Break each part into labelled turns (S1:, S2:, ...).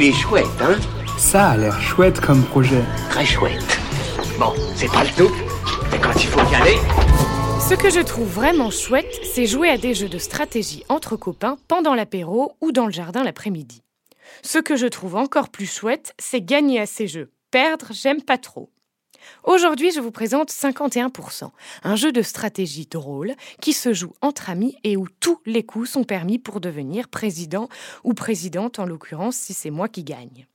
S1: Il est chouette, hein
S2: Ça a l'air chouette comme projet.
S1: Très chouette. Bon, c'est pas le tout, mais quand il faut y aller...
S3: Ce que je trouve vraiment chouette, c'est jouer à des jeux de stratégie entre copains pendant l'apéro ou dans le jardin l'après-midi. Ce que je trouve encore plus chouette, c'est gagner à ces jeux. Perdre, j'aime pas trop. Aujourd'hui, je vous présente 51%, un jeu de stratégie drôle qui se joue entre amis et où tous les coups sont permis pour devenir président ou présidente, en l'occurrence si c'est moi qui gagne.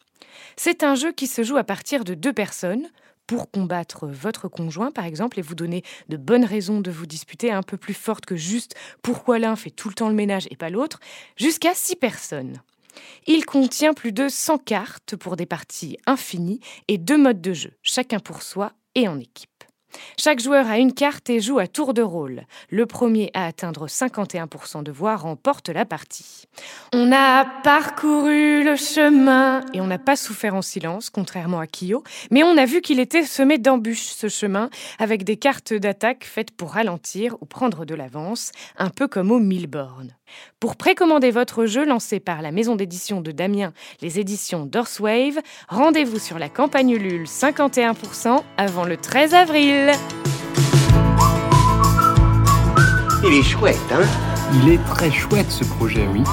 S3: C'est un jeu qui se joue à partir de deux personnes, pour combattre votre conjoint, par exemple, et vous donner de bonnes raisons de vous disputer un peu plus fortes que juste pourquoi l'un fait tout le temps le ménage et pas l'autre, jusqu'à six personnes. Il contient plus de 100 cartes pour des parties infinies et deux modes de jeu, chacun pour soi et en équipe. Chaque joueur a une carte et joue à tour de rôle. Le premier à atteindre 51% de voix remporte la partie. On a parcouru le chemin et on n'a pas souffert en silence, contrairement à Kyo, mais on a vu qu'il était semé d'embûches ce chemin, avec des cartes d'attaque faites pour ralentir ou prendre de l'avance, un peu comme au Milborn. Pour précommander votre jeu lancé par la maison d'édition de Damien, les éditions Dorswave, rendez-vous sur la campagne Ulule 51% avant le 13 avril.
S1: Il est chouette, hein?
S2: Il est très chouette ce projet, oui.